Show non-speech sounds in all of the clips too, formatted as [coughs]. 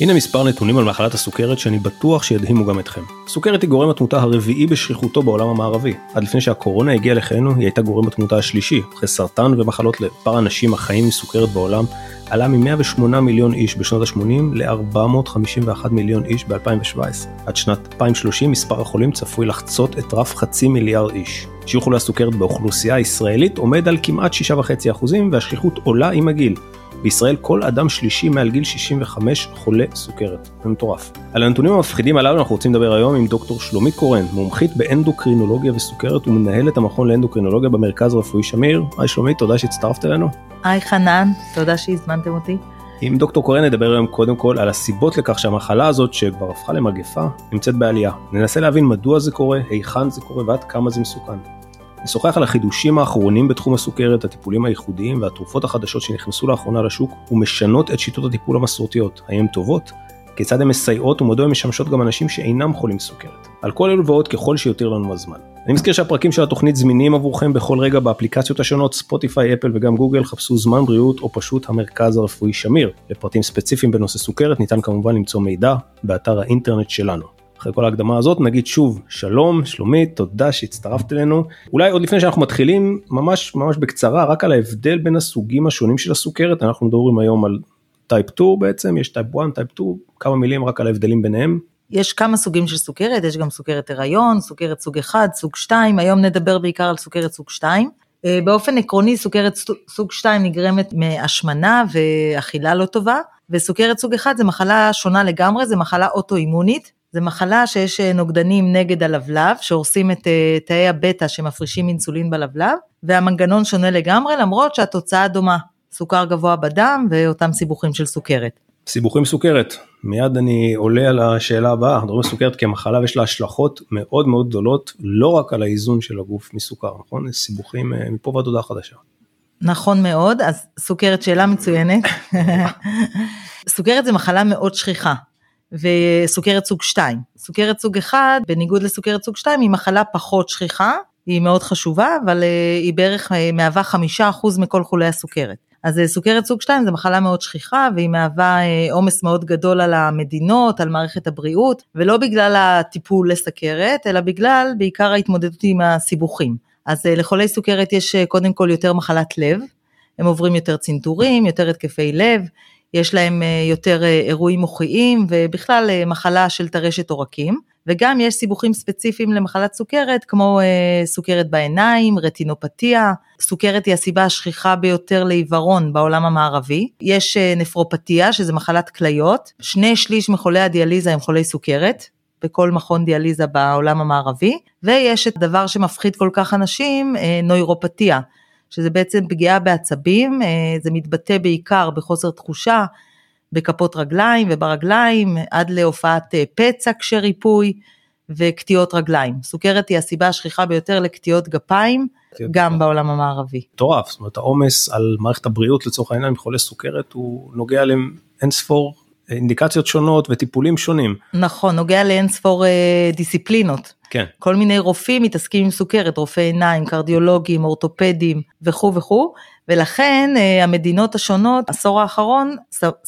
הנה מספר נתונים על מחלת הסוכרת שאני בטוח שידהימו גם אתכם. סוכרת היא גורם התמותה הרביעי בשכיחותו בעולם המערבי. עד לפני שהקורונה הגיעה לחיינו היא הייתה גורם התמותה השלישי, אחרי סרטן ומחלות לב. מספר האנשים החיים מסוכרת בעולם עלה מ-108 מיליון איש בשנות ה-80 ל-451 מיליון איש ב-2017. עד שנת 2030 מספר החולים צפוי לחצות את רף חצי מיליארד איש. שיעור חולי הסוכרת באוכלוסייה הישראלית עומד על כמעט 6.5% והשכיחות עולה עם הגיל. בישראל כל אדם שלישי מעל גיל 65 חולה סוכרת. זה מטורף. על הנתונים המפחידים הללו אנחנו רוצים לדבר היום עם דוקטור שלומית קורן, מומחית באנדוקרינולוגיה וסוכרת ומנהלת המכון לאנדוקרינולוגיה במרכז הרפואי שמיר. היי שלומית, תודה שהצטרפת אלינו. היי חנן, תודה שהזמנתם אותי. עם דוקטור קורן נדבר היום קודם כל על הסיבות לכך שהמחלה הזאת שכבר הפכה למגפה נמצאת בעלייה. ננסה להבין מדוע זה קורה, היכן זה קורה ועד כמה זה מסוכן. נשוחח על החידושים האחרונים בתחום הסוכרת, הטיפולים הייחודיים והתרופות החדשות שנכנסו לאחרונה לשוק ומשנות את שיטות הטיפול המסורתיות. האם הן טובות? כיצד הן מסייעות ומדוע הן משמשות גם אנשים שאינם חולים סוכרת. על כל אלו ועוד ככל שיותיר לנו הזמן. אני מזכיר שהפרקים של התוכנית זמינים עבורכם בכל רגע באפליקציות השונות ספוטיפיי, אפל וגם גוגל, חפשו זמן בריאות או פשוט המרכז הרפואי שמיר. לפרטים ספציפיים בנושא סוכרת ניתן כמובן למצוא מידע באתר האינטרנט שלנו. אחרי כל ההקדמה הזאת נגיד שוב שלום שלומית תודה שהצטרפת אלינו אולי עוד לפני שאנחנו מתחילים ממש ממש בקצרה רק על ההבדל בין הסוגים השונים של הסוכרת אנחנו מדברים היום על type 2 בעצם יש type 1 type 2 כמה מילים רק על ההבדלים ביניהם. יש כמה סוגים של סוכרת יש גם סוכרת הריון סוכרת סוג 1 סוג 2 היום נדבר בעיקר על סוכרת סוג 2. אה, באופן עקרוני סוכרת סוג 2 נגרמת מהשמנה ואכילה לא טובה וסוכרת סוג 1 זה מחלה שונה לגמרי זה מחלה אוטואימונית זה מחלה שיש אה, נוגדנים נגד הלבלב, שהורסים את אה, תאי הבטא שמפרישים אינסולין בלבלב, והמנגנון שונה לגמרי, למרות שהתוצאה דומה, סוכר גבוה בדם ואותם סיבוכים של סוכרת. סיבוכים סוכרת, מיד אני עולה על השאלה הבאה, אנחנו מדברים על סוכרת כמחלה ויש לה השלכות מאוד מאוד גדולות, לא רק על האיזון של הגוף מסוכר, נכון? סיבוכים אה, מפה ועד הודעה חדשה. נכון מאוד, אז סוכרת שאלה מצוינת. [laughs] סוכרת זה מחלה מאוד שכיחה, וסוכרת סוג 2. סוכרת סוג 1, בניגוד לסוכרת סוג 2, היא מחלה פחות שכיחה, היא מאוד חשובה, אבל אה, היא בערך אה, מהווה 5% מכל חולי הסוכרת. אז אה, סוכרת סוג 2 זה מחלה מאוד שכיחה והיא מהווה עומס מאוד גדול על המדינות, על מערכת הבריאות, ולא בגלל הטיפול לסכרת, אלא בגלל בעיקר ההתמודדות עם הסיבוכים. אז לחולי סוכרת יש קודם כל יותר מחלת לב, הם עוברים יותר צנתורים, יותר התקפי לב, יש להם אה, יותר אה, אירועים מוחיים ובכלל אה, מחלה של טרשת עורקים. וגם יש סיבוכים ספציפיים למחלת סוכרת כמו סוכרת בעיניים, רטינופתיה, סוכרת היא הסיבה השכיחה ביותר לעיוורון בעולם המערבי, יש נפרופתיה שזה מחלת כליות, שני שליש מחולי הדיאליזה הם חולי סוכרת, בכל מכון דיאליזה בעולם המערבי, ויש את הדבר שמפחיד כל כך אנשים, נוירופתיה, שזה בעצם פגיעה בעצבים, אה, זה מתבטא בעיקר בחוסר תחושה, בכפות רגליים וברגליים, עד להופעת אה, פצע כשריפוי וקטיעות רגליים. סוכרת היא הסיבה השכיחה ביותר לקטיעות גפיים, גם בעולם המערבי. מטורף, זאת אומרת העומס על מערכת הבריאות לצורך העניין עם חולי סוכרת הוא נוגע לאין ספור אינדיקציות שונות וטיפולים שונים. נכון, נוגע לאין ספור אה, דיסציפלינות. כן. כל מיני רופאים מתעסקים עם סוכרת, רופאי עיניים, קרדיולוגים, אורתופדים וכו' וכו', ולכן אה, המדינות השונות, עשור האחרון,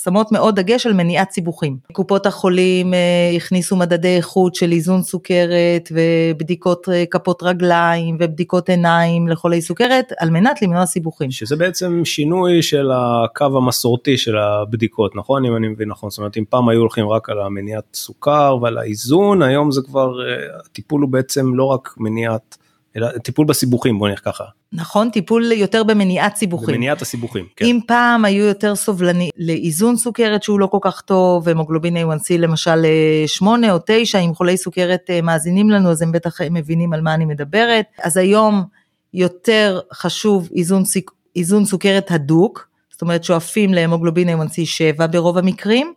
שמות מאוד דגש על מניעת סיבוכים. קופות החולים אה, הכניסו מדדי איכות של איזון סוכרת ובדיקות אה, כפות רגליים ובדיקות עיניים לחולי סוכרת, על מנת למנוע סיבוכים. שזה בעצם שינוי של הקו המסורתי של הבדיקות, נכון? אם אני מבין נכון, זאת אומרת אם פעם היו הולכים רק על המניעת סוכר ועל האיזון, היום זה כבר, הטיפול הוא בעצם לא רק מניעת אלא טיפול בסיבוכים בוא נלך ככה. נכון טיפול יותר במניעת סיבוכים. במניעת הסיבוכים. כן. אם פעם היו יותר סובלני לאיזון סוכרת שהוא לא כל כך טוב המוגלובין A1C למשל 8 אה, או 9 אם חולי סוכרת אה, מאזינים לנו אז הם בטח אה, מבינים על מה אני מדברת אז היום יותר חשוב איזון, איזון סוכרת הדוק זאת אומרת שואפים להמוגלובין A1C 7 ברוב המקרים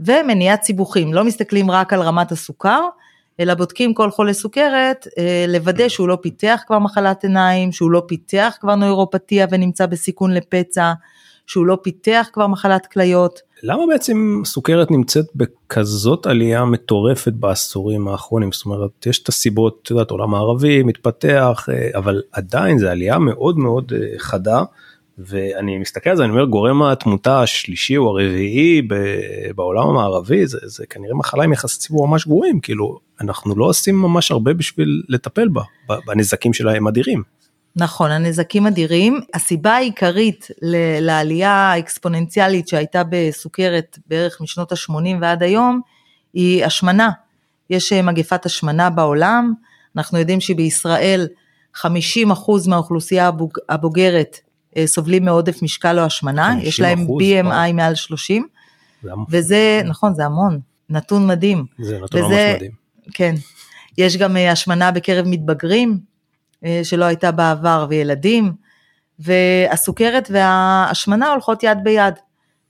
ומניעת סיבוכים לא מסתכלים רק על רמת הסוכר. אלא בודקים כל חולה סוכרת, אה, לוודא שהוא לא פיתח כבר מחלת עיניים, שהוא לא פיתח כבר נוירופתיה ונמצא בסיכון לפצע, שהוא לא פיתח כבר מחלת כליות. למה בעצם סוכרת נמצאת בכזאת עלייה מטורפת בעשורים האחרונים? זאת אומרת, יש את הסיבות, את יודעת, עולם הערבי מתפתח, אה, אבל עדיין זו עלייה מאוד מאוד אה, חדה. ואני מסתכל על זה, אני אומר, גורם התמותה השלישי או הרביעי בעולם המערבי, זה, זה כנראה מחלה עם יחסי ציבור ממש גרועים, כאילו, אנחנו לא עושים ממש הרבה בשביל לטפל בה, בנזקים שלהם אדירים. נכון, הנזקים אדירים. הסיבה העיקרית לעלייה האקספוננציאלית שהייתה בסוכרת בערך משנות ה-80 ועד היום, היא השמנה. יש אה, מגפת השמנה בעולם, אנחנו יודעים שבישראל 50% מהאוכלוסייה הבוגרת אה, סובלים מעודף משקל או השמנה, יש להם BMI מעל 30, זה וזה, נכון, זה המון, נתון מדהים. זה נתון וזה, ממש מדהים. כן, יש גם אה, השמנה בקרב מתבגרים, שלא הייתה בעבר, וילדים, והסוכרת וההשמנה הולכות יד ביד.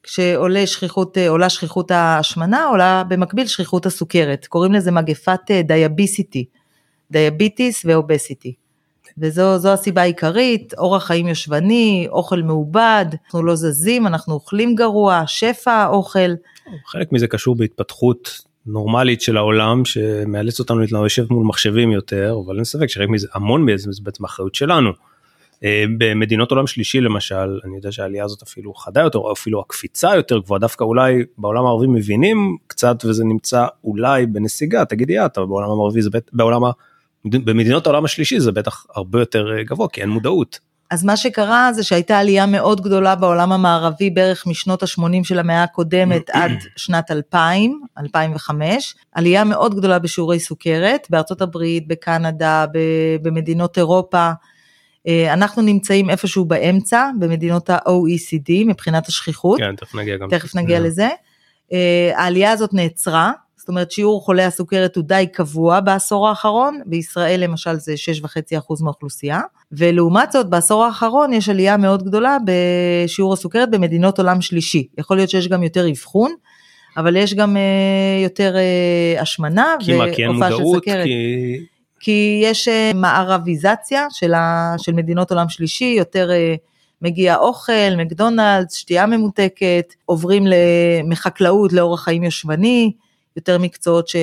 כשעולה שכיחות, עולה שכיחות ההשמנה, עולה במקביל שכיחות הסוכרת. קוראים לזה מגפת דיאביסיטי, דיאביטיס ואובסיטי. וזו הסיבה העיקרית, אורח חיים יושבני, אוכל מעובד, אנחנו לא זזים, אנחנו אוכלים גרוע, שפע אוכל. חלק מזה קשור בהתפתחות נורמלית של העולם שמאלץ אותנו להתלבשב מול מחשבים יותר, אבל אין ספק שחלק מזה, המון מזה זה בעצם אחריות שלנו. אה, במדינות עולם שלישי למשל, אני יודע שהעלייה הזאת אפילו חדה יותר, או אפילו הקפיצה יותר גבוהה, דווקא אולי בעולם הערבי מבינים קצת וזה נמצא אולי בנסיגה, תגידי את, אבל בעולם המערבי זה בעולם ה... במדינות העולם השלישי זה בטח הרבה יותר אה, גבוה כי אין מודעות. אז מה שקרה זה שהייתה עלייה מאוד גדולה בעולם המערבי בערך משנות ה-80 של המאה הקודמת [clears throat] עד שנת 2000, 2005, עלייה מאוד גדולה בשיעורי סוכרת בארצות הברית, בקנדה, במדינות אירופה. אה, אנחנו נמצאים איפשהו באמצע במדינות ה-OECD מבחינת השכיחות. כן, תכף נגיע גם. תכף נגיע לזה. אה, העלייה הזאת נעצרה, זאת אומרת שיעור חולי הסוכרת הוא די קבוע בעשור האחרון, בישראל למשל זה 6.5% מהאוכלוסייה, ולעומת זאת בעשור האחרון יש עלייה מאוד גדולה בשיעור הסוכרת במדינות עולם שלישי, יכול להיות שיש גם יותר אבחון, אבל יש גם uh, יותר uh, השמנה והופעה של סוכרת. כי... כי יש uh, מערביזציה של, ה, של מדינות עולם שלישי, יותר uh, מגיע אוכל, מקדונלדס, שתייה ממותקת, עוברים מחקלאות לאורח חיים יושבני, יותר מקצועות ש,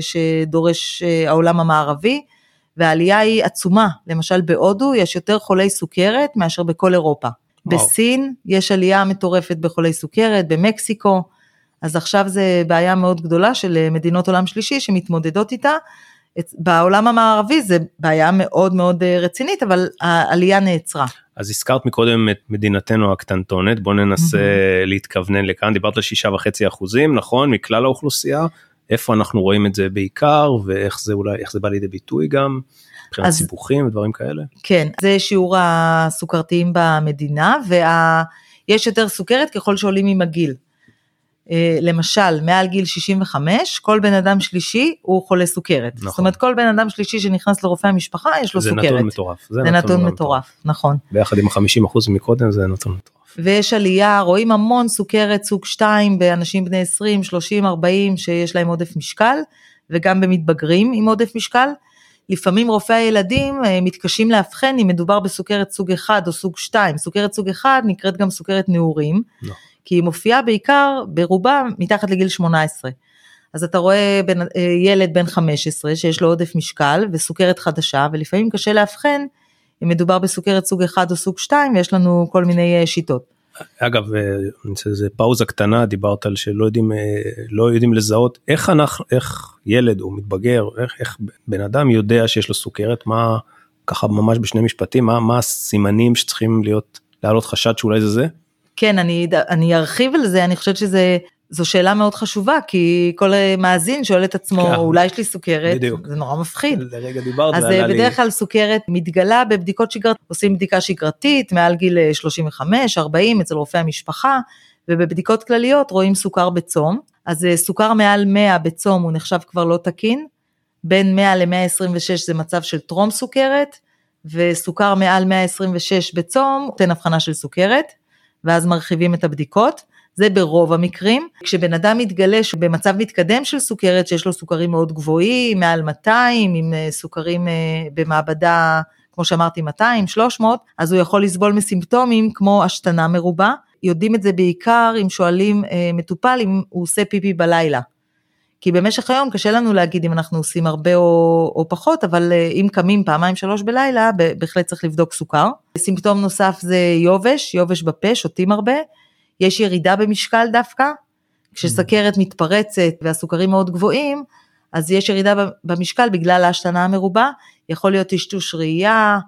שדורש אה, העולם המערבי, והעלייה היא עצומה, למשל בהודו יש יותר חולי סוכרת מאשר בכל אירופה. וואו. בסין יש עלייה מטורפת בחולי סוכרת, במקסיקו, אז עכשיו זה בעיה מאוד גדולה של אה, מדינות עולם שלישי שמתמודדות איתה. בעולם המערבי זה בעיה מאוד מאוד אה, רצינית, אבל העלייה נעצרה. אז הזכרת מקודם את מדינתנו הקטנטונת, בוא ננסה mm-hmm. להתכוונן לכאן, דיברת על שישה וחצי אחוזים, נכון, מכלל האוכלוסייה, איפה אנחנו רואים את זה בעיקר, ואיך זה אולי, איך זה בא לידי ביטוי גם, מבחינת סיבוכים ודברים כאלה? כן, זה שיעור הסוכרתיים במדינה, ויש יותר סוכרת ככל שעולים עם הגיל. אה, למשל, מעל גיל 65, כל בן אדם שלישי הוא חולה סוכרת. נכון. זאת אומרת, כל בן אדם שלישי שנכנס לרופא המשפחה, יש לו זה סוכרת. נתון מטורף. זה, זה נתון, נתון מטורף, מטורף, נכון. ביחד עם ה-50% מקודם זה נתון מטורף. ויש עלייה, רואים המון סוכרת סוג 2 באנשים בני 20, 30, 40 שיש להם עודף משקל, וגם במתבגרים עם עודף משקל. לפעמים רופאי הילדים אה, מתקשים לאבחן אם מדובר בסוכרת סוג 1 או סוג 2. סוכרת סוג 1 נקראת גם סוכרת נעורים. לא. כי היא מופיעה בעיקר, ברובה, מתחת לגיל 18. אז אתה רואה בין, אה, ילד בן 15 שיש לו עודף משקל וסוכרת חדשה, ולפעמים קשה לאבחן אם מדובר בסוכרת סוג 1 או סוג 2, ויש לנו כל מיני אה, שיטות. אגב, אה, זה פאוזה קטנה, דיברת על שלא יודעים, לא יודעים לזהות איך אנחנו, איך ילד או מתבגר, איך, איך בן אדם יודע שיש לו סוכרת, מה, ככה ממש בשני משפטים, מה, מה הסימנים שצריכים להיות, להעלות חשד שאולי זה זה? כן, אני, אני ארחיב על זה, אני חושבת שזה... זו שאלה מאוד חשובה, כי כל מאזין שואל את עצמו, כן. אולי יש לי סוכרת, בדיוק. זה נורא מפחיד. לרגע דיברת אז אה, בדרך כלל לי... סוכרת מתגלה בבדיקות שגרתיות, עושים בדיקה שגרתית מעל גיל 35, אה, 40 אצל רופא המשפחה, ובבדיקות כלליות רואים סוכר בצום, אז אה, סוכר מעל 100 בצום הוא נחשב כבר לא תקין, בין 100 ל-126 זה מצב של טרום סוכרת, וסוכר מעל 126 בצום נותן הבחנה של סוכרת. ואז מרחיבים את הבדיקות. זה ברוב המקרים. כשבן אדם מתגלה במצב מתקדם של סוכרת, שיש לו סוכרים מאוד גבוהים, מעל 200, עם אה, סוכרים אה, במעבדה, כמו שאמרתי, 200, 300, אז הוא יכול לסבול מסימפטומים כמו השתנה מרובה. יודעים את זה בעיקר אם שואלים אה, מטופל אם הוא עושה פיפי בלילה. כי במשך היום קשה לנו להגיד אם אנחנו עושים הרבה או, או פחות, אבל אה, אם קמים פעמיים שלוש בלילה, בהחלט צריך לבדוק סוכר. סימפטום נוסף זה יובש, יובש בפה, שותים הרבה. יש ירידה במשקל דווקא, כשסכרת מתפרצת והסוכרים מאוד גבוהים, אז יש ירידה במשקל בגלל ההשתנה המרובה, יכול להיות טשטוש ראייה,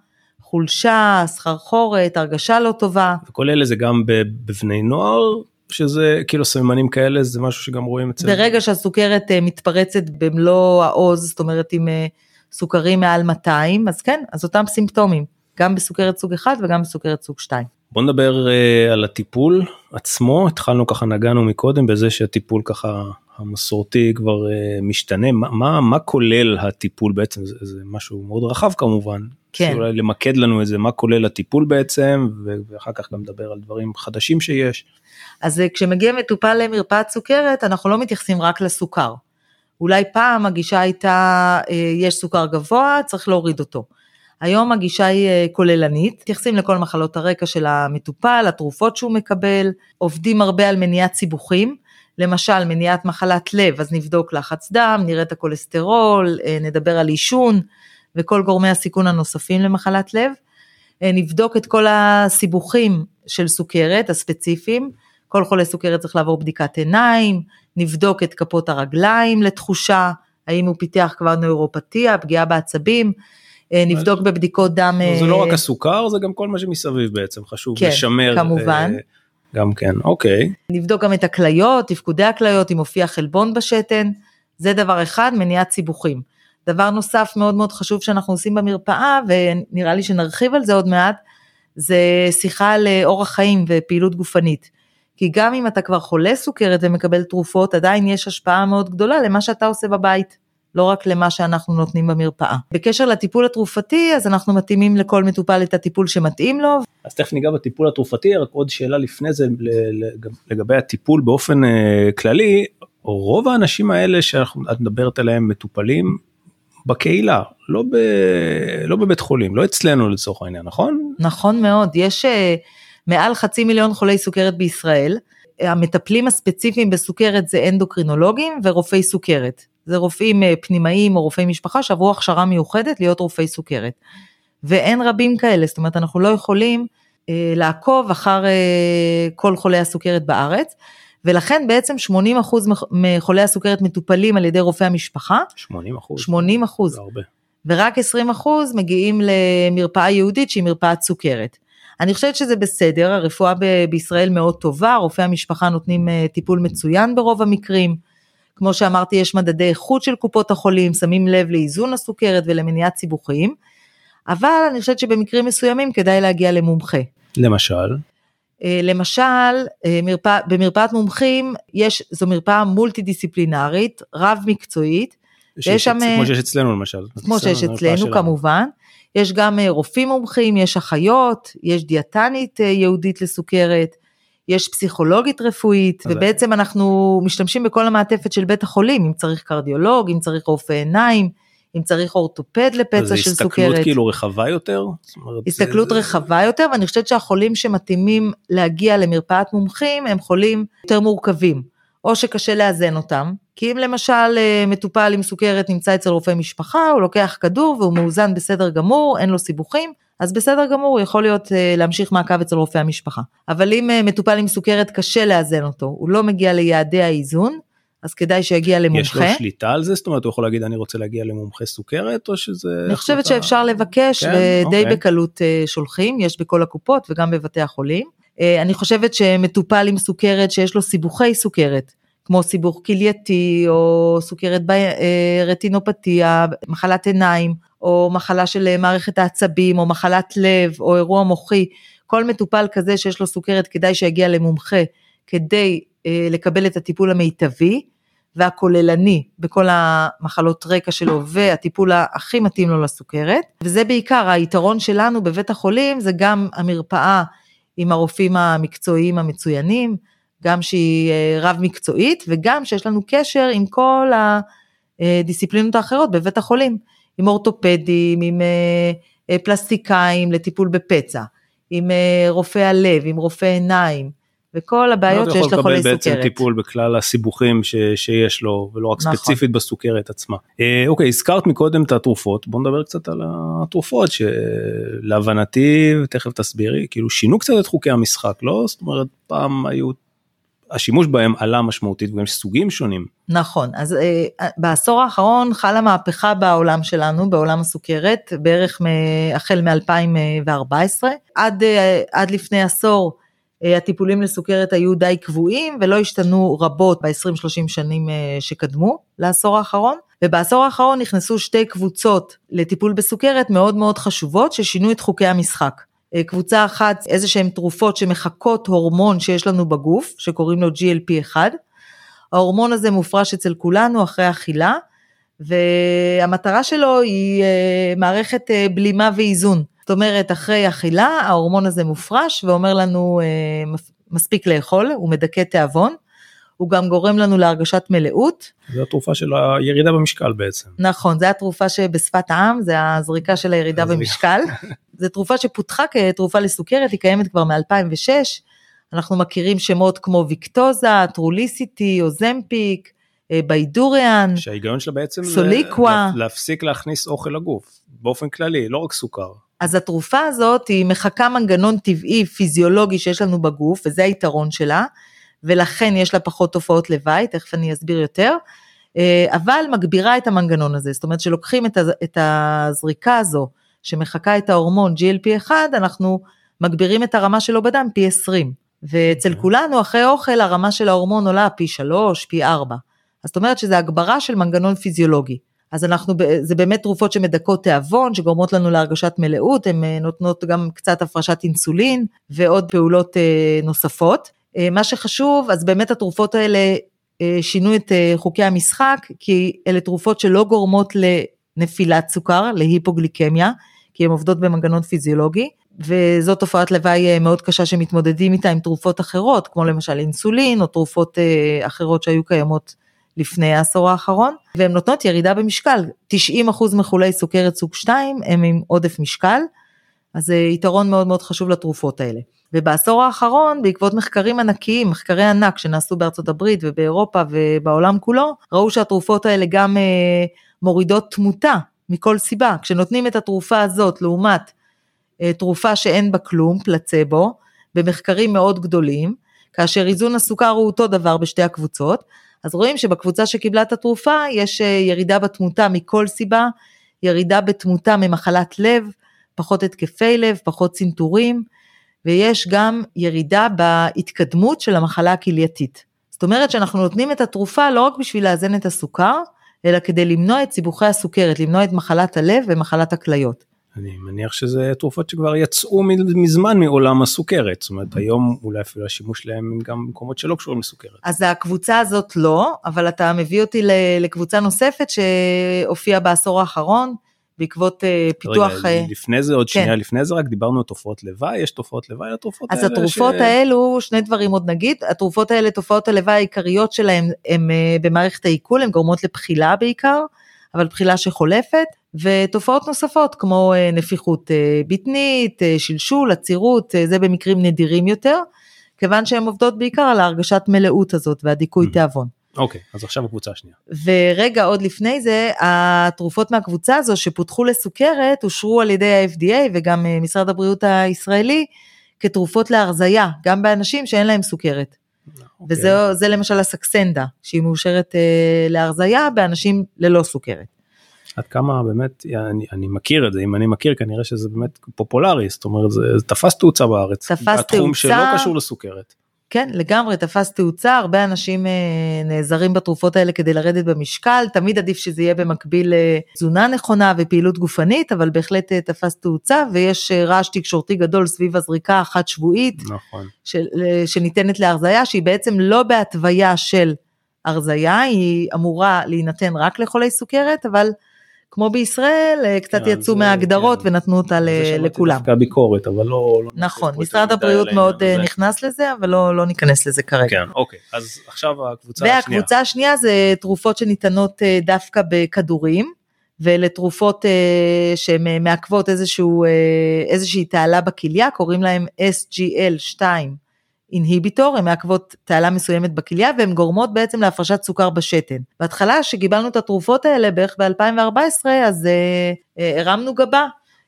חולשה, סחרחורת, הרגשה לא טובה. וכל אלה זה גם בבני נוער, שזה כאילו סממנים כאלה, זה משהו שגם רואים אצל... ברגע שהסוכרת אה, מתפרצת במלוא העוז, זאת אומרת עם אה, סוכרים מעל 200, אז כן, אז אותם סימפטומים, גם בסוכרת סוג 1 וגם בסוכרת סוג 2. בוא נדבר uh, על הטיפול עצמו, התחלנו ככה, נגענו מקודם בזה שהטיפול ככה המסורתי כבר uh, משתנה, מה, מה, מה כולל הטיפול בעצם, זה, זה משהו מאוד רחב כמובן, כן. אולי למקד לנו את זה, מה כולל הטיפול בעצם, ואחר כך גם נדבר על דברים חדשים שיש. אז uh, כשמגיע מטופל למרפאת סוכרת, אנחנו לא מתייחסים רק לסוכר. אולי פעם הגישה הייתה, uh, יש סוכר גבוה, צריך להוריד אותו. היום הגישה היא אה, כוללנית, מתייחסים לכל מחלות הרקע של המטופל, התרופות שהוא מקבל, עובדים הרבה על מניעת סיבוכים, למשל מניעת מחלת לב, אז נבדוק לחץ דם, נראה את הכולסטרול, אה, נדבר על עישון וכל גורמי הסיכון הנוספים למחלת לב, אה, נבדוק את כל הסיבוכים של סוכרת הספציפיים, כל חולה סוכרת צריך לעבור בדיקת עיניים, נבדוק את כפות הרגליים לתחושה, האם הוא פיתח כבר נוירופתיה, פגיעה בעצבים, אה, נבדוק בבדיקות דם. זה לא רק אה, הסוכר, זה גם כל מה שמסביב בעצם, חשוב כן, לשמר. כמובן. אה, גם כן, אוקיי. נבדוק גם את הכליות, תפקודי הכליות, אם מופיע חלבון בשתן, זה דבר אחד, מניעת סיבוכים. דבר נוסף מאוד מאוד חשוב שאנחנו עושים במרפאה, ונראה לי שנרחיב על זה עוד מעט, זה שיחה על אורח חיים ופעילות גופנית. כי גם אם אתה כבר חולה סוכרת ומקבל תרופות, עדיין יש השפעה מאוד גדולה למה שאתה עושה בבית. לא רק למה שאנחנו נותנים במרפאה. בקשר לטיפול התרופתי, אז אנחנו מתאימים לכל מטופל את הטיפול שמתאים לו. אז תכף ניגע בטיפול התרופתי, רק עוד שאלה לפני זה לגבי הטיפול באופן אה, כללי, רוב האנשים האלה שאת מדברת עליהם מטופלים בקהילה, לא, ב, לא בבית חולים, לא אצלנו לצורך העניין, נכון? נכון מאוד, יש אה, מעל חצי מיליון חולי סוכרת בישראל. המטפלים הספציפיים בסוכרת זה אנדוקרינולוגים ורופאי סוכרת. זה רופאים אה, פנימאים או רופאי משפחה שעברו הכשרה מיוחדת להיות רופאי סוכרת. ואין רבים כאלה, זאת אומרת אנחנו לא יכולים אה, לעקוב אחר כל חולי הסוכרת בארץ. ולכן בעצם 80 מחולי הסוכרת מטופלים על ידי רופאי המשפחה. 80 80 אחוז. ורק 20 מגיעים למרפאה יהודית שהיא מרפאת סוכרת. אני חושבת שזה בסדר, הרפואה ב- בישראל מאוד טובה, רופאי המשפחה נותנים טיפול מצוין ברוב המקרים. כמו שאמרתי, יש מדדי איכות של קופות החולים, שמים לב לאיזון הסוכרת ולמניעת סיבוכים, אבל אני חושבת שבמקרים מסוימים כדאי להגיע למומחה. למשל? אה, למשל, אה, מרפא, במרפאת מומחים יש, זו מרפאה מולטי דיסציפלינרית, רב מקצועית. שיש שם, כמו שיש אצלנו למשל. כמו שיש אצלנו כמובן. יש גם אה, רופאים מומחים, יש אחיות, יש דיאטנית ייעודית לסוכרת, יש פסיכולוגית רפואית, ובעצם אנחנו משתמשים בכל המעטפת של בית החולים, אם צריך קרדיולוג, אם צריך רופא עיניים, אם צריך אורתופד לפצע של סוכרת. זה הסתכלות כאילו רחבה יותר? הסתכלות זה... רחבה יותר, ואני חושבת שהחולים שמתאימים להגיע למרפאת מומחים הם חולים יותר מורכבים, או שקשה לאזן אותם, כי אם למשל אה, מטופל עם סוכרת נמצא אצל רופא משפחה, הוא לוקח כדור והוא מאוזן בסדר גמור, אין לו סיבוכים, אז בסדר גמור, יכול להיות אה, להמשיך מעקב אצל רופא המשפחה. אבל אם אה, מטופל עם סוכרת קשה לאזן אותו, הוא לא מגיע ליעדי האיזון, אז כדאי שיגיע למומחה. יש לו שליטה על זה? זאת אומרת, הוא יכול להגיד אני רוצה להגיע למומחה סוכרת או שזה... אני חושבת שאפשר לבקש כן? ודי אוקיי. בקלות אה, שולחים, יש בכל הקופות וגם בבתי החולים. אני חושבת שמטופל עם סוכרת שיש לו סיבוכי סוכרת, כמו סיבוך כלייתי או סוכרת רטינופתיה, מחלת עיניים, או מחלה של אה, מערכת העצבים, או מחלת לב, או אירוע מוחי, כל מטופל כזה שיש לו סוכרת כדאי שיגיע למומחה כדי אה, לקבל את הטיפול המיטבי והכוללני בכל המחלות רקע שלו והטיפול הכי מתאים לו לסוכרת. וזה בעיקר היתרון שלנו בבית החולים, זה גם המרפאה עם הרופאים המקצועיים המצוינים, גם שהיא אה, רב מקצועית וגם שיש לנו קשר עם כל הדיסציפלינות האחרות בבית החולים. עם אורתופדים, עם אה, אה, פלסטיקאים לטיפול בפצע, עם אה, רופא הלב, עם רופא עיניים, וכל הבעיות שיש לחולי סוכרת. הוא יכול לקבל בעצם טיפול בכלל הסיבוכים ש, שיש לו, ולא רק נכון. ספציפית בסוכרת עצמה. אה, אוקיי, הזכרת מקודם את התרופות, בוא נדבר קצת על התרופות, שלהבנתי, תכף תסבירי, כאילו שינו קצת את חוקי המשחק, לא? זאת אומרת, פעם היו השימוש בהם עלה משמעותית וגם יש סוגים שונים. נכון, אז אה, בעשור האחרון חלה מהפכה בעולם שלנו, בעולם הסוכרת, בערך החל מ-2014, עד, אה, עד לפני עשור אה, הטיפולים לסוכרת היו די קבועים ולא השתנו רבות ב-20-30 שנים אה, שקדמו לעשור האחרון. ובעשור האחרון נכנסו שתי קבוצות לטיפול בסוכרת מאוד מאוד חשובות ששינו את חוקי המשחק. אה, קבוצה אחת איזה שהן תרופות שמחקות הורמון שיש לנו בגוף שקוראים לו GLP-1. ההורמון הזה מופרש אצל כולנו אחרי אכילה והמטרה שלו היא מערכת בלימה ואיזון. אומרת, אחרי אכילה, ההורמון הזה מופרש ואומר לנו אה, מספיק לאכול, הוא מדכא תיאבון, הוא גם גורם לנו להרגשת מלאות. זו התרופה של הירידה במשקל בעצם. נכון, זו התרופה שבשפת העם, זה הזריקה של הירידה במשקל. [laughs] זו תרופה שפותחה כתרופה לסוכרת, היא קיימת כבר מ-2006. אנחנו מכירים שמות כמו ויקטוזה, טרוליסיטי, אוזמפיק, אה, ביידוריאן, שההיגיון שלה בעצם סוליקווה. להפסיק להכניס אוכל לגוף, באופן כללי, לא רק סוכר. אז התרופה הזאת היא מחקה מנגנון טבעי פיזיולוגי שיש לנו בגוף, וזה היתרון שלה, ולכן יש לה פחות תופעות לוואי, תכף אני אסביר יותר, אה, אבל מגבירה את המנגנון הזה, זאת אומרת שלוקחים את הזריקה הזו שמחקה את ההורמון GLP-1, אנחנו מגבירים את הרמה שלו בדם פי 20, ואצל okay. אוקיי. כולנו אחרי אוכל הרמה של ההורמון עולה פי 3, פי 4. אז זאת אומרת שזה הגברה של מנגנון פיזיולוגי. אז אנחנו, זה באמת תרופות שמדכאות תיאבון, שגורמות לנו להרגשת מלאות, הן אה, נותנות גם קצת הפרשת אינסולין ועוד פעולות אה, נוספות. אה, מה שחשוב, אז באמת התרופות האלה שינו את חוקי המשחק, כי אלה תרופות שלא גורמות לנפילת סוכר, להיפוגליקמיה, כי הן עובדות במנגנון פיזיולוגי, וזאת תופעת לוואי מאוד קשה שמתמודדים איתה עם תרופות אחרות, כמו למשל אינסולין או תרופות אחרות שהיו קיימות לפני העשור האחרון, והן נותנות ירידה במשקל. 90% מחולי סוכרת סוג 2 הם עם עודף משקל, אז זה יתרון מאוד מאוד חשוב לתרופות האלה. ובעשור האחרון, בעקבות מחקרים ענקיים, מחקרי ענק שנעשו בארצות הברית ובאירופה ובעולם כולו, ראו שהתרופות האלה גם אה, מורידות תמותה מכל סיבה. כשנותנים את התרופה הזאת לעומת אה, תרופה שאין בה כלום, פלצבו, במחקרים מאוד גדולים, כאשר איזון הסוכר הוא אותו דבר בשתי הקבוצות, אז רואים שבקבוצה שקיבלה את התרופה יש אה, ירידה בתמותה מכל סיבה, ירידה בתמותה ממחלת לב, פחות התקפי לב, פחות צנתורים, ויש גם ירידה בהתקדמות של המחלה הכלייתית. זאת אומרת שאנחנו נותנים את התרופה לא רק בשביל לאזן את הסוכר, אלא כדי למנוע את סיבוכי הסוכרת, למנוע את מחלת הלב ומחלת הכליות. אני מניח שזה תרופות שכבר יצאו מזמן מעולם הסוכרת, זאת אומרת היום אולי אפילו השימוש להם גם במקומות שלא קשורים לסוכרת. אז הקבוצה הזאת לא, אבל אתה מביא אותי לקבוצה נוספת שהופיעה בעשור האחרון. בעקבות אה, פיתוח... רגע, אה, לפני זה עוד כן. שנייה לפני זה רק דיברנו על תופעות לוואי, יש תופעות לוואי לתרופות האלה? אז התרופות ש... האלו, שני דברים עוד נגיד, התרופות האלה, תופעות הלוואי העיקריות שלהם הם אה, במערכת העיכול, הן גורמות לבחילה בעיקר, אבל בחילה שחולפת, ותופעות נוספות כמו אה, נפיחות אה, בטנית, אה, שלשול, עצירות, זה במקרים נדירים יותר, כיוון שהן עובדות בעיקר על ההרגשת מלאות הזאת והדיכוי mm. תיאבון. אוקיי, okay, אז עכשיו הקבוצה השנייה. ורגע, עוד לפני זה, התרופות מהקבוצה הזו שפותחו לסוכרת אושרו על ידי ה-FDA וגם משרד הבריאות הישראלי כתרופות להרזייה, גם באנשים שאין להם סוכרת. Okay. אוקיי. וזה למשל הסקסנדה, שהיא מאושרת להרזייה באנשים ללא סוכרת. עד כמה באמת אני, אני מכיר את זה אם אני מכיר כנראה שזה באמת פופולרי זאת אומרת זה, זה תפס תאוצה בארץ. תפס תאוצה. התחום שלא קשור לסוכרת. כן לגמרי תפס תאוצה הרבה אנשים אה, נעזרים בתרופות האלה כדי לרדת במשקל תמיד עדיף שזה יהיה במקביל לתזונה נכונה ופעילות גופנית אבל בהחלט אה, תפס תאוצה ויש אה, רעש תקשורתי גדול סביב הזריקה החד שבועית נכון. של, שניתנת להרזיה שהיא בעצם לא בהתוויה של הרזיה היא אמורה להינתן רק לחולי סוכרת אבל כמו בישראל, אה, קצת כן, יצאו מההגדרות כן. ונתנו אותה לכולם. זה ביקורת, אבל לא... לא נכון, משרד הבריאות מאוד אה, נכנס לזה, אבל לא, לא ניכנס לזה כרגע. כן, אוקיי, אז עכשיו הקבוצה השנייה. והקבוצה השנייה זה תרופות שניתנות אה, דווקא בכדורים, ואלה תרופות שהן מעכבות איזשהו, איזושהי תעלה בכליה, קוראים להם SGL2 אינהיביטור, הן מעכבות תעלה מסוימת בכליה והן גורמות בעצם להפרשת סוכר בשתן. בהתחלה שקיבלנו את התרופות האלה בערך ב-2014 אז אה, אה, הרמנו גבה,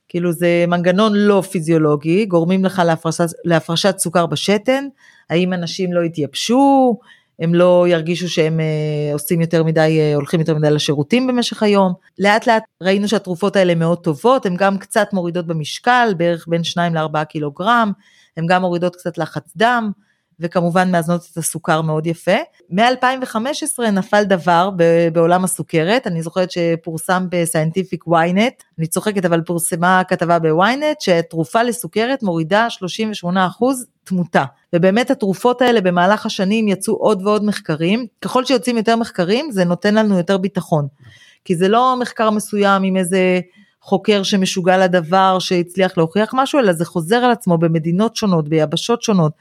כאילו זה מנגנון לא פיזיולוגי, גורמים לך להפרשת, להפרשת סוכר בשתן, האם אנשים לא יתייבשו, הם לא ירגישו שהם אה, עושים יותר מדי, אה, הולכים יותר מדי לשירותים במשך היום. לאט לאט ראינו שהתרופות האלה מאוד טובות, הן גם קצת מורידות במשקל, בערך בין 2 ל-4 קילוגרם, הן גם מורידות קצת לחץ דם, וכמובן מאזנות את הסוכר מאוד יפה. מ-2015 נפל דבר בעולם הסוכרת, אני זוכרת שפורסם בסיינטיפיק ynet, אני צוחקת אבל פורסמה כתבה בוויינט שתרופה לסוכרת מורידה 38% תמותה. ובאמת התרופות האלה במהלך השנים יצאו עוד ועוד מחקרים, ככל שיוצאים יותר מחקרים זה נותן לנו יותר ביטחון. כי זה לא מחקר מסוים עם איזה חוקר שמשוגע לדבר שהצליח להוכיח משהו, אלא זה חוזר על עצמו במדינות שונות, ביבשות שונות.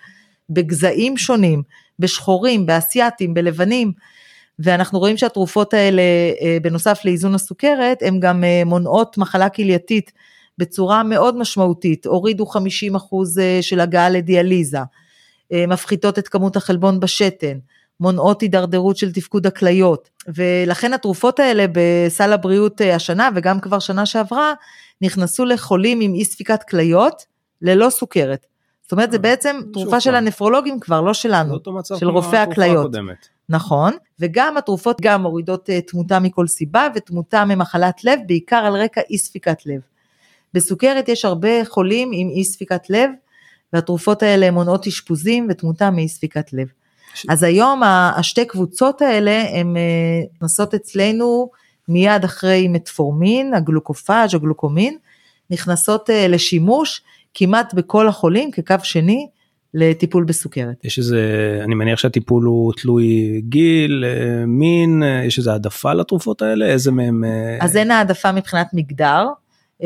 בגזעים שונים, בשחורים, באסייתים, בלבנים, ואנחנו רואים שהתרופות האלה, אה, בנוסף לאיזון הסוכרת, הן גם אה, מונעות מחלה כלייתית בצורה מאוד משמעותית, הורידו 50% אה, של הגעה לדיאליזה, מפחיתות את כמות החלבון בשתן, מונעות הידרדרות של תפקוד הכליות, ולכן התרופות האלה בסל הבריאות השנה וגם כבר שנה שעברה, נכנסו לחולים עם אי ספיקת כליות ללא סוכרת. זאת אומרת זה אה, בעצם תרופה של הנפרולוגים כבר, לא שלנו, של רופאי הכליות. נכון, וגם התרופות גם מורידות אה, תמותה מכל סיבה ותמותה ממחלת לב, בעיקר על רקע אי ספיקת לב. בסוכרת יש הרבה חולים עם אי ספיקת לב, והתרופות האלה מונעות אשפוזים ותמותה מאי ספיקת לב. אז היום השתי קבוצות האלה הן אה, נכנסות אצלנו מיד אחרי מטפורמין, הגלוקופאז', הגלוקומין, נכנסות לשימוש כמעט בכל החולים כקו שני לטיפול בסוכרת. יש איזה, אני מניח שהטיפול הוא תלוי גיל, אה, מין, אה, יש איזה העדפה לתרופות האלה? איזה מהם... אה, אז אין העדפה מבחינת מגדר.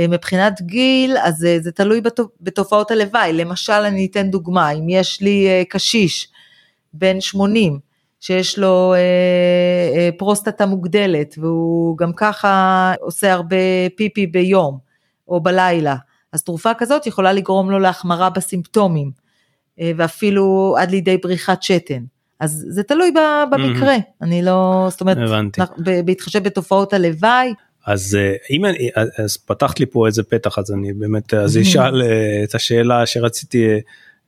מבחינת גיל, אז זה, זה תלוי בתופעות הלוואי. למשל, אני אתן דוגמה, אם יש לי קשיש בן 80, שיש לו אה, אה, פרוסטטה מוגדלת, והוא גם ככה עושה הרבה פיפי ביום או בלילה, אז תרופה כזאת יכולה לגרום לו להחמרה בסימפטומים, אה, ואפילו עד לידי בריחת שתן. אז זה תלוי במקרה, mm-hmm. אני לא, זאת אומרת, הבנתי. בהתחשב בתופעות הלוואי. אז אה, אם אני, אז פתחת לי פה איזה פתח, אז אני באמת, אז אשאל אה, את השאלה שרציתי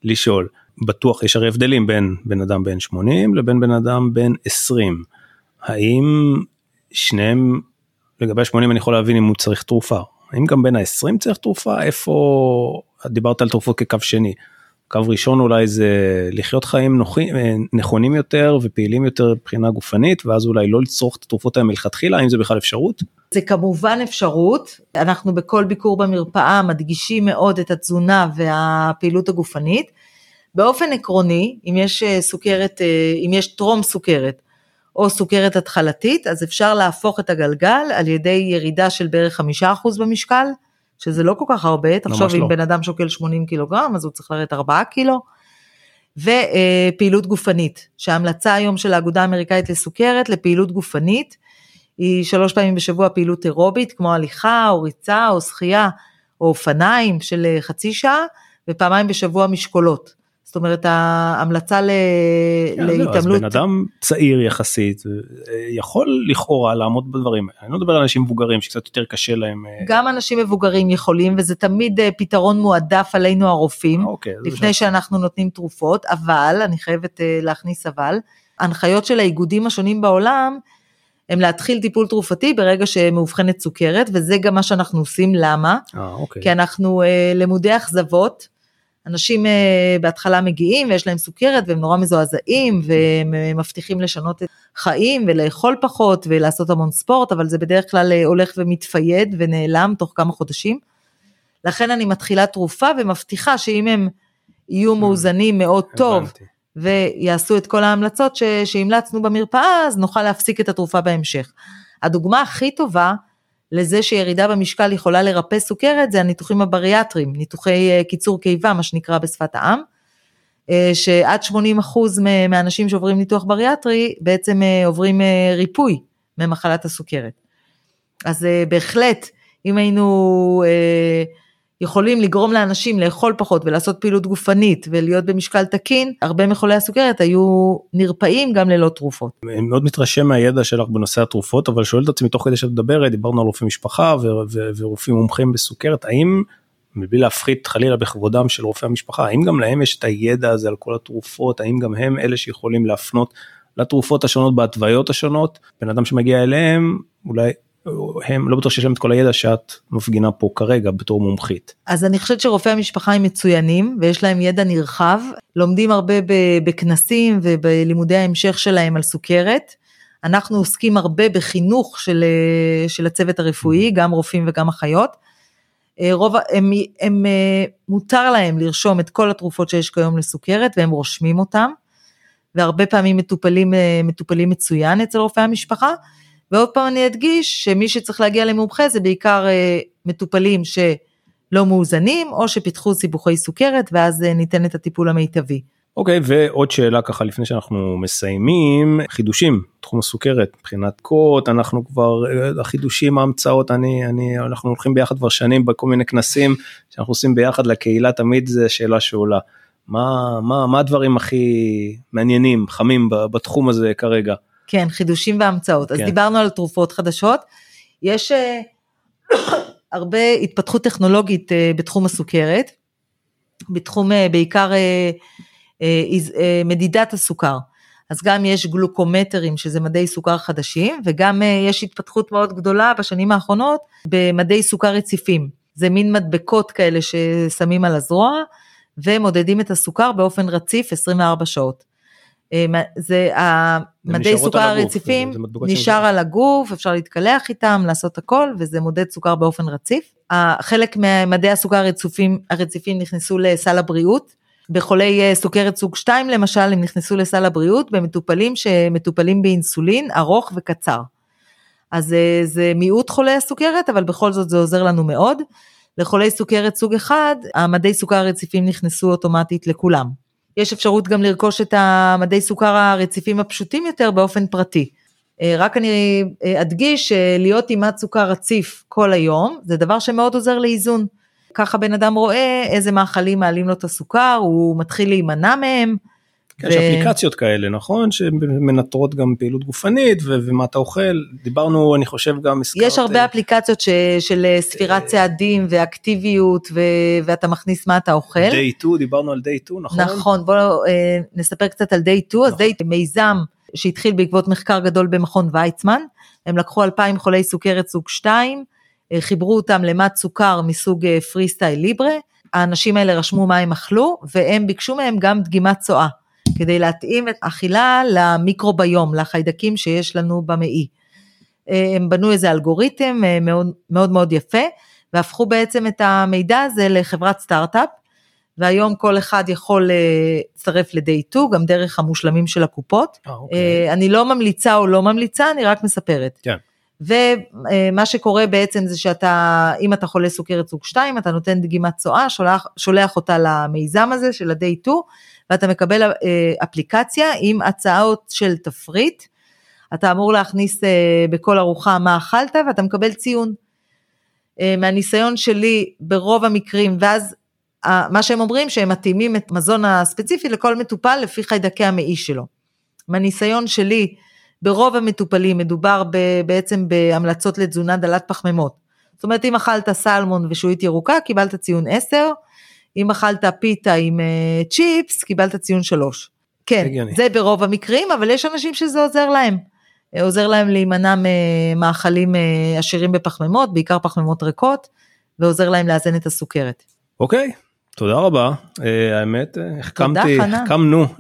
לשאול. בטוח יש הרי הבדלים בין בן אדם בן 80 לבין בן אדם בן 20. האם שניהם, לגבי 80 אני יכול להבין אם הוא צריך תרופה, האם גם בין ה-20 צריך תרופה? איפה, דיברת על תרופות כקו שני. קו ראשון אולי זה לחיות חיים נוחים, אה, נכונים יותר ופעילים יותר מבחינה גופנית ואז אולי לא לצרוך את התרופות האלה מלכתחילה, האם זה בכלל אפשרות? זה כמובן אפשרות, אנחנו בכל ביקור במרפאה מדגישים מאוד את התזונה והפעילות הגופנית. באופן עקרוני, אם יש אה, סוכרת, אה, אם יש טרום סוכרת או סוכרת התחלתית, אז אפשר להפוך את הגלגל על ידי ירידה של בערך חמישה אחוז במשקל, שזה לא כל כך הרבה, תחשוב אם לא. בן אדם שוקל 80 קילוגרם, אז הוא צריך לרדת 4 קילו. ופעילות גופנית, שההמלצה היום של האגודה האמריקאית לסוכרת לפעילות גופנית, היא שלוש פעמים בשבוע פעילות אירובית, כמו הליכה או ריצה או שחייה או אופניים של חצי שעה, ופעמיים בשבוע משקולות. זאת אומרת ההמלצה כן, להתעמלות. אז בן אדם צעיר יחסית יכול לכאורה לעמוד בדברים אני לא מדבר על אנשים מבוגרים שקצת יותר קשה להם. אה, גם אנשים מבוגרים יכולים וזה תמיד אה, פתרון מועדף עלינו הרופאים אוקיי, לפני שאנחנו נותנים תרופות אבל אני חייבת אה, להכניס אבל הנחיות של האיגודים השונים בעולם הם להתחיל טיפול תרופתי ברגע שמאובחנת סוכרת וזה גם מה שאנחנו עושים למה 아, אוקיי. כי אנחנו למודי אכזבות. אנשים אה, בהתחלה מגיעים ויש להם סוכרת והם נורא מזועזעים והם אה, מבטיחים לשנות את חיים ולאכול פחות ולעשות המון ספורט, אבל זה בדרך כלל אה, הולך ומתפייד ונעלם תוך כמה חודשים. לכן אני מתחילה תרופה ומבטיחה שאם הם יהיו mm, מאוזנים מאוד טוב ויעשו את כל ההמלצות שהמלצנו במרפאה, אז נוכל להפסיק את התרופה בהמשך. הדוגמה הכי טובה לזה שירידה במשקל יכולה לרפא סוכרת זה הניתוחים הבריאטריים, ניתוחי אה, קיצור קיבה, מה שנקרא בשפת העם, אה, שעד 80% מהאנשים שעוברים ניתוח בריאטרי בעצם אה, עוברים ריפוי ממחלת הסוכרת. אז בהחלט, אם היינו יכולים לגרום לאנשים לאכול פחות ולעשות פעילות גופנית ולהיות במשקל תקין, הרבה מחולי הסוכרת היו נרפאים גם ללא תרופות. אני מאוד מתרשם מהידע שלך בנושא התרופות, אבל שואל את עצמי תוך כדי שאת מדברת, דיברנו על רופאי משפחה ורופאים מומחים בסוכרת, האם מבלי להפחית חלילה בכבודם של רופאי המשפחה, האם גם להם יש את הידע הזה על כל התרופות, האם גם הם אלה שיכולים להפנות לתרופות השונות בהתוויות השונות, בן אדם שמגיע אליהם אולי הם לא בטוח שיש להם את כל הידע שאת מפגינה פה כרגע בתור מומחית. אז אני חושבת שרופאי המשפחה הם מצוינים ויש להם ידע נרחב, לומדים הרבה בכנסים ובלימודי ההמשך שלהם על סוכרת. אנחנו עוסקים הרבה בחינוך של, של הצוות הרפואי, גם רופאים וגם אחיות. רוב, הם, הם, מותר להם לרשום את כל התרופות שיש כיום לסוכרת והם רושמים אותם, והרבה פעמים מטופלים, מטופלים מצוין אצל רופאי המשפחה. ועוד פעם אני אדגיש שמי שצריך להגיע למומחה זה בעיקר אה, מטופלים שלא מאוזנים או שפיתחו סיבוכי סוכרת ואז אה, ניתן את הטיפול המיטבי. אוקיי okay, ועוד שאלה ככה לפני שאנחנו מסיימים חידושים תחום הסוכרת מבחינת קוד אנחנו כבר אה, החידושים ההמצאות אני אני אנחנו הולכים ביחד כבר שנים בכל מיני כנסים שאנחנו עושים ביחד לקהילה תמיד זה שאלה שעולה מה מה מה הדברים הכי מעניינים חמים בתחום הזה כרגע. כן, חידושים והמצאות. כן. אז דיברנו על תרופות חדשות. יש uh, [coughs] הרבה התפתחות טכנולוגית uh, בתחום הסוכרת, בתחום uh, בעיקר מדידת הסוכר. אז גם יש גלוקומטרים שזה מדי סוכר חדשים וגם יש התפתחות מאוד גדולה בשנים האחרונות במדי סוכר רציפים. זה מין מדבקות כאלה ששמים על הזרוע ומודדים את הסוכר באופן רציף 24 שעות. אה, זה המדי סוכר הרציפים נשאר על הגוף, אפשר להתקלח איתם, לעשות הכל, וזה מודד סוכר באופן רציף. חלק ממדי הסוכר הרציפים, הרציפים נכנסו לסל הבריאות. בחולי אה, סוכרת סוג 2 למשל, הם נכנסו לסל הבריאות במטופלים שמטופלים באינסולין ארוך וקצר. אז אה, זה מיעוט חולי הסוכרת, אבל בכל זאת זה עוזר לנו מאוד. לחולי סוכרת סוג 1, המדי סוכר הרציפים נכנסו אוטומטית לכולם. יש אפשרות גם לרכוש את המדי סוכר הרציפים הפשוטים יותר באופן פרטי. אה, רק אני אה, אדגיש שלהיות עם מד סוכר רציף כל היום, זה דבר שמאוד עוזר לאיזון. ככה בן אדם רואה איזה מאכלים מעלים לו את הסוכר, הוא מתחיל להימנע מהם. כן, ו... יש אפליקציות כאלה נכון שמנטרות גם פעילות גופנית ו- ומה אתה אוכל דיברנו אני חושב גם הזכרת... יש הרבה אפליקציות ש- של אה, ספירת צעדים ואקטיביות ו- ואתה מכניס מה אתה אוכל. day 2 דיברנו על day 2 נכון? נכון בואו אה, נספר קצת על day 2 אז day 2 מיזם שהתחיל בעקבות מחקר גדול במכון ויצמן הם לקחו 2,000 חולי סוכרת סוג 2 אה, חיברו אותם למט סוכר מסוג פרי סטייל ליברה האנשים האלה רשמו מה הם אכלו והם ביקשו מהם גם דגימת צואה. כדי להתאים את האכילה למיקרוביום, לחיידקים שיש לנו במעי. אה, הם בנו איזה אלגוריתם אה, מאוד מאוד, מאוד יפה, והפכו בעצם את המידע הזה לחברת סטארט-אפ, והיום כל אחד יכול אה, להצטרף ל-day 2, גם דרך המושלמים של הקופות. 아, אוקיי. אני לא ממליצה או לא ממליצה, אני רק מספרת. כן. ומה שקורה בעצם זה שאתה, אם אתה חולה סוכרת סוג 2, אתה נותן דגימת צואה, שולח, שולח אותה למיזם הזה של ה-day 2, ואתה מקבל אה, אפליקציה עם הצעות של תפריט, אתה אמור להכניס אה, בכל ארוחה מה אכלת ואתה מקבל ציון. אה, מהניסיון שלי ברוב המקרים, ואז מה שהם אומרים שהם מתאימים את מזון הספציפי לכל מטופל לפי חיידקי המעי שלו. מהניסיון שלי, ברוב המטופלים מדובר בעצם בהמלצות לתזונה דלת פחמימות. זאת אומרת אם אכלת סלמון ושועית ירוקה קיבלת ציון 10, אם אכלת פיתה עם uh, צ'יפס, קיבלת ציון שלוש. כן, הגיוני. זה ברוב המקרים, אבל יש אנשים שזה עוזר להם. אה, עוזר להם להימנע ממאכלים uh, עשירים בפחמימות, בעיקר פחמימות ריקות, ועוזר להם לאזן את הסוכרת. אוקיי, תודה רבה. Uh, האמת, החכמתי, החכמנו uh,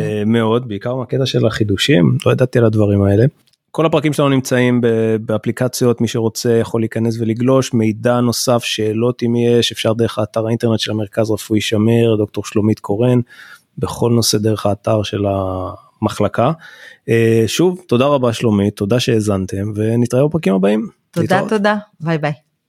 [laughs] מאוד, בעיקר מהקטע של החידושים, לא ידעתי על הדברים האלה. כל הפרקים שלנו נמצאים באפליקציות, מי שרוצה יכול להיכנס ולגלוש, מידע נוסף, שאלות אם יש, אפשר דרך האתר האינטרנט של המרכז רפואי שמיר, דוקטור שלומית קורן, בכל נושא דרך האתר של המחלקה. אה, שוב, תודה רבה שלומית, תודה שהאזנתם, ונתראה בפרקים הבאים. תודה, תודה, ביי ביי.